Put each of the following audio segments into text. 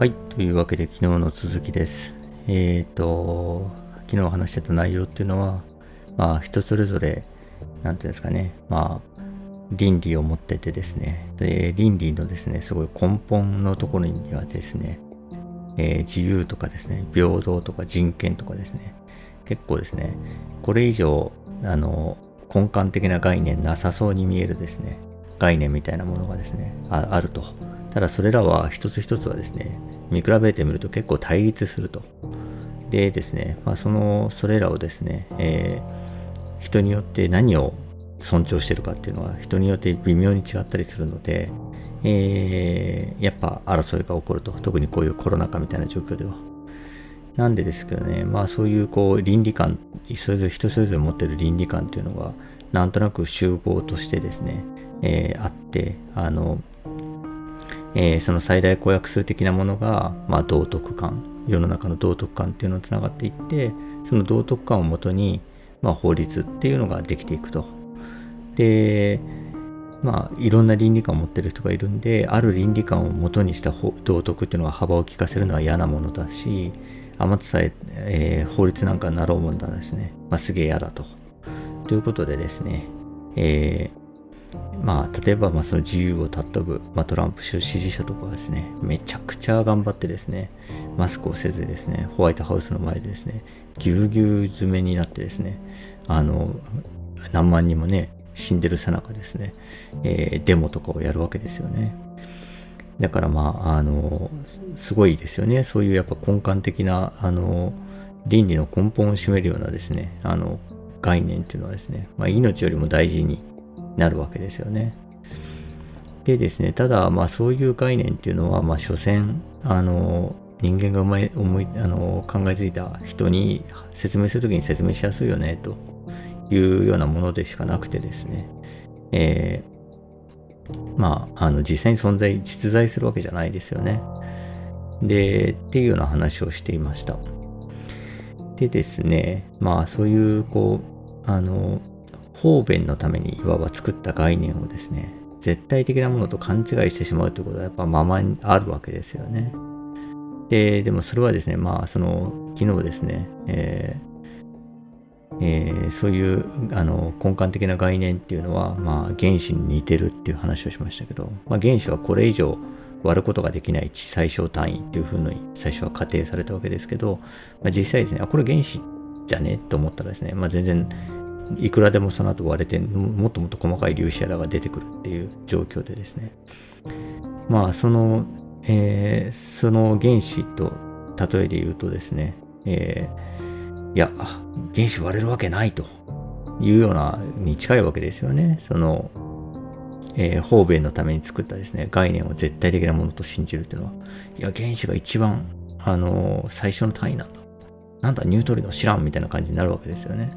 はい。というわけで昨日の続きです。えっ、と、昨日話してた内容っていうのは、まあ人それぞれ、なんていうんですかね、まあ倫理を持っててですね、で倫理のですね、すごい根本のところにはですね、えー自由とかですね、平等とか人権とかですね、結構ですね、これ以上、あの、根幹的な概念なさそうに見えるですね、概念みたいなものがですね、ああると。ただそれらは一つ一つはですね、見比べてみると結構対立すると。でですね、まあ、その、それらをですね、えー人によって何を尊重してるかっていうのは人によって微妙に違ったりするので、えーやっぱ争いが起こると。特にこういうコロナ禍みたいな状況では。なんでですけどね、まあそういうこう倫理観、それぞれ人それぞれ持ってる倫理観っていうのが、なんとなく集合としてですね、えーあって、あの、えーその最大公約数的なものが、まあ、道徳観世の中の道徳観っていうのにつながっていってその道徳観をもとに、まあ、法律っていうのができていくと。でまあいろんな倫理観を持ってる人がいるんである倫理観をもとにした道徳っていうのが幅を利かせるのは嫌なものだし余ってさええー法律なんかになろうもんだですね、まあ、すげえ嫌だと。ということでですね、えーまあ、例えば、まあ、その自由を尊ぶ、まあ、トランプ支持者とかはですね、めちゃくちゃ頑張ってですね、マスクをせずですね、ホワイトハウスの前でですね、ぎゅうぎゅう詰めになってですね、あの、何万人もね、死んでるさなかですね、えーデモとかをやるわけですよね。だからまあ、あの、すすごいですよね。そういうやっぱ根幹的な、あの、倫理の根本を占めるようなですね、あの、概念っていうのはですね、まあ、命よりも大事になるわけですよね。でですね、ただ、まあそういう概念っていうのは、まあ所詮、あの、人間が思い思いあの考えついた人に説明するときに説明しやすいよね、というようなものでしかなくてですね、えーまあ、あの、実際に存在、実在するわけじゃないですよね。で、っていうような話をしていました。でですね、まあそういう、こう、あの、方便のためにいわば作った概念をですね、絶対的なものと勘違いしてしまうということはやっぱままにあるわけですよね。で、でもそれはですね、まあその、昨日ですね、えーえーそういうあの根幹的な概念っていうのは、まあ、原子に似てるっていう話をしましたけど、まあ、原子はこれ以上割ることができない地最小単位っていうふうに最初は仮定されたわけですけど、まあ、実際ですね、あ、これ原子じゃね？と思ったらですね、まあ、全然いくらでもその後割れて、もっともっと細かい粒子やらが出てくるっていう状況でですね、まあその、えーその原子と例えで言うとですね、えーいや、原子割れるわけないというようなに近いわけですよね。その、えー方便のために作ったですね、概念を絶対的なものと信じるっていうのは、いや、原子が一番、あの最初の単位なんだ。なんだ、ニュートリノ知らんみたいな感じになるわけですよね。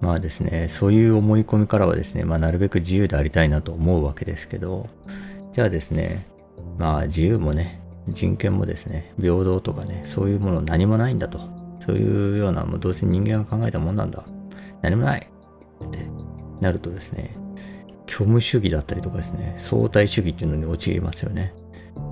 まあですね、そういう思い込みからはですね、まあなるべく自由でありたいなと思うわけですけど、じゃあですね、まあ自由もね、人権もですね、平等とかね、そういうもの何もないんだと。そういうような、もうどうせ人間が考えたもんなんだ。何もないってなるとですね、虚無主義だったりとかですね、相対主義っていうのに陥りますよね。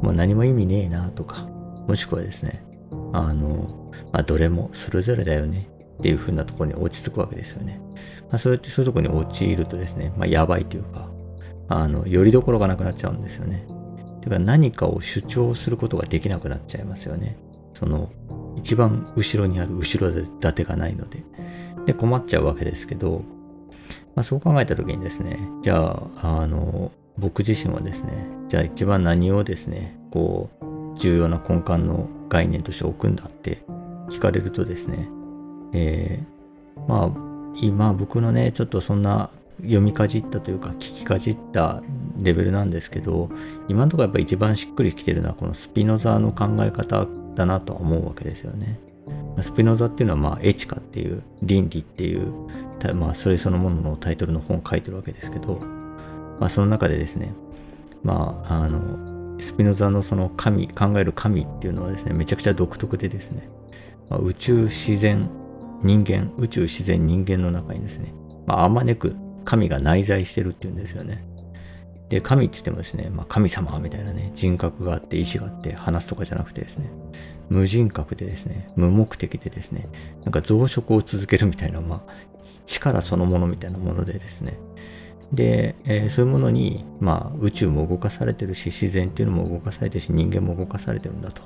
もう何も意味ねえなとか、もしくはですね、あの、まあどれもそれぞれだよねっていう風なところに落ち着くわけですよね。まあそうやってそういうところに陥るとですね、まあやばいというか、あの、よりどころがなくなっちゃうんですよね。てか何かを主張することができなくなっちゃいますよね。その、一番後ろにある後ろ盾がないので。で、困っちゃうわけですけど、まあ、そう考えたときにですね、じゃあ、あの、僕自身はですね、じゃあ一番何をですね、こう、重要な根幹の概念として置くんだって聞かれるとですね、えーまあ、今僕のね、ちょっとそんな読みかじったというか、聞きかじったレベルなんですけど、今のところやっぱ一番しっくりきてるのはこのスピノザの考え方だなとは思うわけですよね。スピノザっていうのは、まあ、エチカっていう、倫理っていう、まあ、それそのもののタイトルの本を書いてるわけですけど、まあ、その中でですね、まあ、あの、スピノザのその神、考える神っていうのはですね、めちゃくちゃ独特でですね、まあ、宇宙自然、人間、宇宙自然人間の中にですね、まあ、まねく神が内在してるっていうんですよね。で、神って言ってもですね、まあ、神様みたいなね、人格があって、意志があって話すとかじゃなくてですね、無人格でですね、無目的でですね、なんか増殖を続けるみたいな、まあ、力そのものみたいなものでですね、で、えー、そういうものに、まあ、宇宙も動かされてるし、自然っていうのも動かされてるし、人間も動かされてるんだと。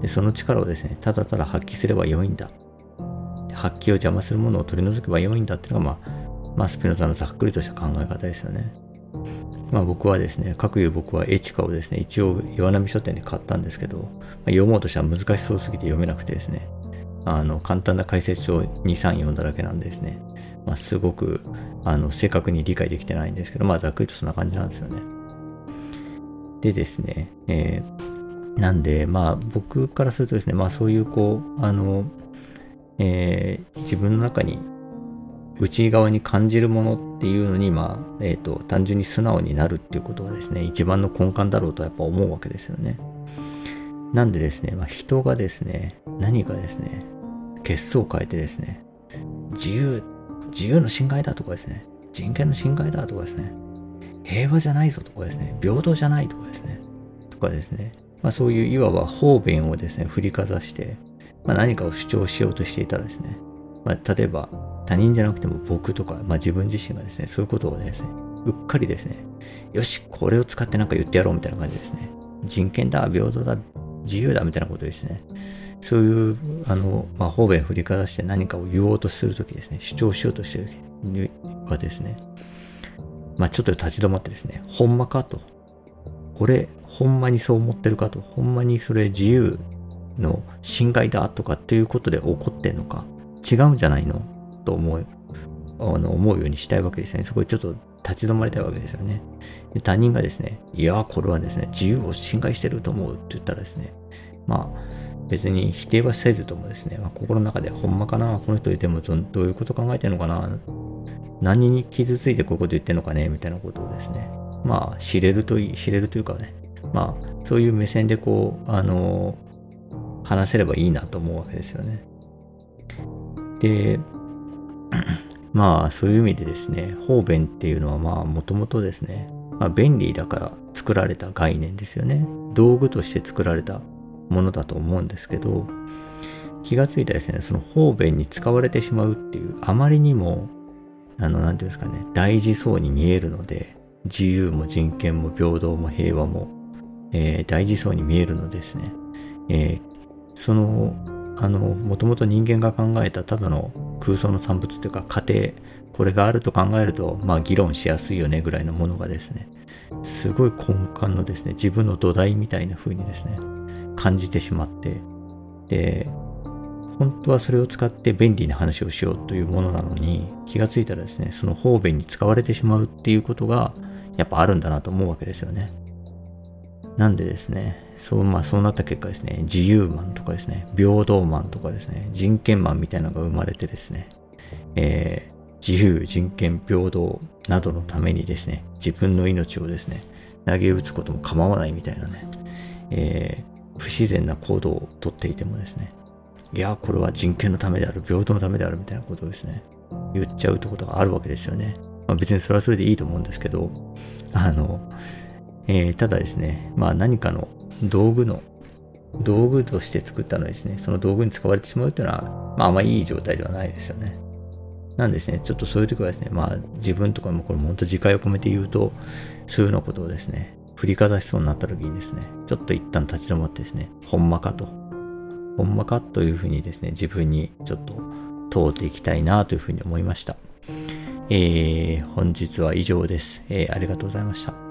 で、その力をですね、ただただ発揮すれば良いんだ。発揮を邪魔するものを取り除けば良いんだっていうのが、まあ、まあ、スピノザのざっくりとした考え方ですよね。まあ、僕はですね、各いう僕はエチカをですね、一応岩波書店で買ったんですけど、まあ、読もうとしては難しそうすぎて読めなくてですね、あの簡単な解説書を2、3読んだだけなんでですね、まあ、すごくあの正確に理解できてないんですけど、まあ、ざっくりとそんな感じなんですよね。でですね、えー、なんで、まあ、僕からするとですね、まあ、そういうこう、あの、えー、自分の中に内側に感じるものっていうのに、まあ、えっ、ー、と、単純に素直になるっていうことがですね、一番の根幹だろうとやっぱ思うわけですよね。なんでですね、まあ、人がですね、何かですね、結相を変えてですね、自由自由の侵害だとかですね、人権の侵害だとかですね、平和じゃないぞとかですね、平等じゃないとかですね、とかですね、まあ、そういういわば方便をですね、振りかざして、まあ、何かを主張しようとしていたらですね、まあ、例えば他人じゃなくても僕とか、まあ、自分自身がですね、そういうことをですね、うっかりですね、よし、これを使ってなんか言ってやろうみたいな感じですね。人権だ、平等だ、自由だみたいなことですね。そういう、あの、まあ、方便振りかざして何かを言おうとするときですね、主張しようとしてる時はですね、まあ、ちょっと立ち止まってですね、ほんまかと。これ、ほんまにそう思ってるかと。ほんまにそれ自由の侵害だとかっていうことで起こってんのか。違うんじゃないの？と思う、あの思うようにしたいわけですね。そこでちょっと立ち止まりたいわけですよね。で他人がですね、いや、これはですね、自由を侵害してると思うって言ったらですね、まあ、別に否定はせずともですね、まあ、心の中でほんまかな、この人いてもどういうこと考えてるのかな、何に傷ついてこういうこと言ってんのかね、みたいなことをですね、まあ知れるといい、知れるというかね、まあそういう目線でこう、あのー、話せればいいなと思うわけですよね。で、まあそういう意味でですね、方便っていうのはまあもともとですね、まあ、便利だから作られた概念ですよね。道具として作られたものだと思うんですけど気がついたですねその方便に使われてしまうっていうあまりにもあの何て言うんですかね大事そうに見えるので自由も人権も平等も平和も、えー、大事そうに見えるのですね、えー、そのあのもともと人間が考えたただの空想の産物というか過程これがあると考えるとまあ議論しやすいよねぐらいのものがですねすごい根幹のですね自分の土台みたいな風にですね感じてしまって、で、本当はそれを使って便利な話をしようというものなのに、気がついたらですね、その方便に使われてしまうっていうことが、やっぱあるんだなと思うわけですよね。なんでですね、そう、まあそうなった結果ですね、自由マンとかですね、平等マンとかですね、人権マンみたいなのが生まれてですね、えー、自由、人権、平等などのためにですね、自分の命をですね、投げ打つことも構わないみたいなね、え不自然な行動をとっていてもですね、いや、これは人権のためである、平等のためであるみたいなことをですね、言っちゃうってことがあるわけですよね。まあ、別にそれはそれでいいと思うんですけど、あの、えー、ただですね、まあ何かの道具の、道具として作ったのですね、その道具に使われてしまうっていうのは、まああんまいい状態ではないですよね。なんですね、ちょっとそういう時はですね、まあ自分とかもこれも本当自戒を込めて言うと、そういうようなことをですね、振りかざしそうになった時にですね、ちょっと一旦立ち止まってですね、ほんまかと、ほんまかというふうにですね、自分にちょっと問うていきたいなというふうに思いました。えー、本日は以上です。えー、ありがとうございました。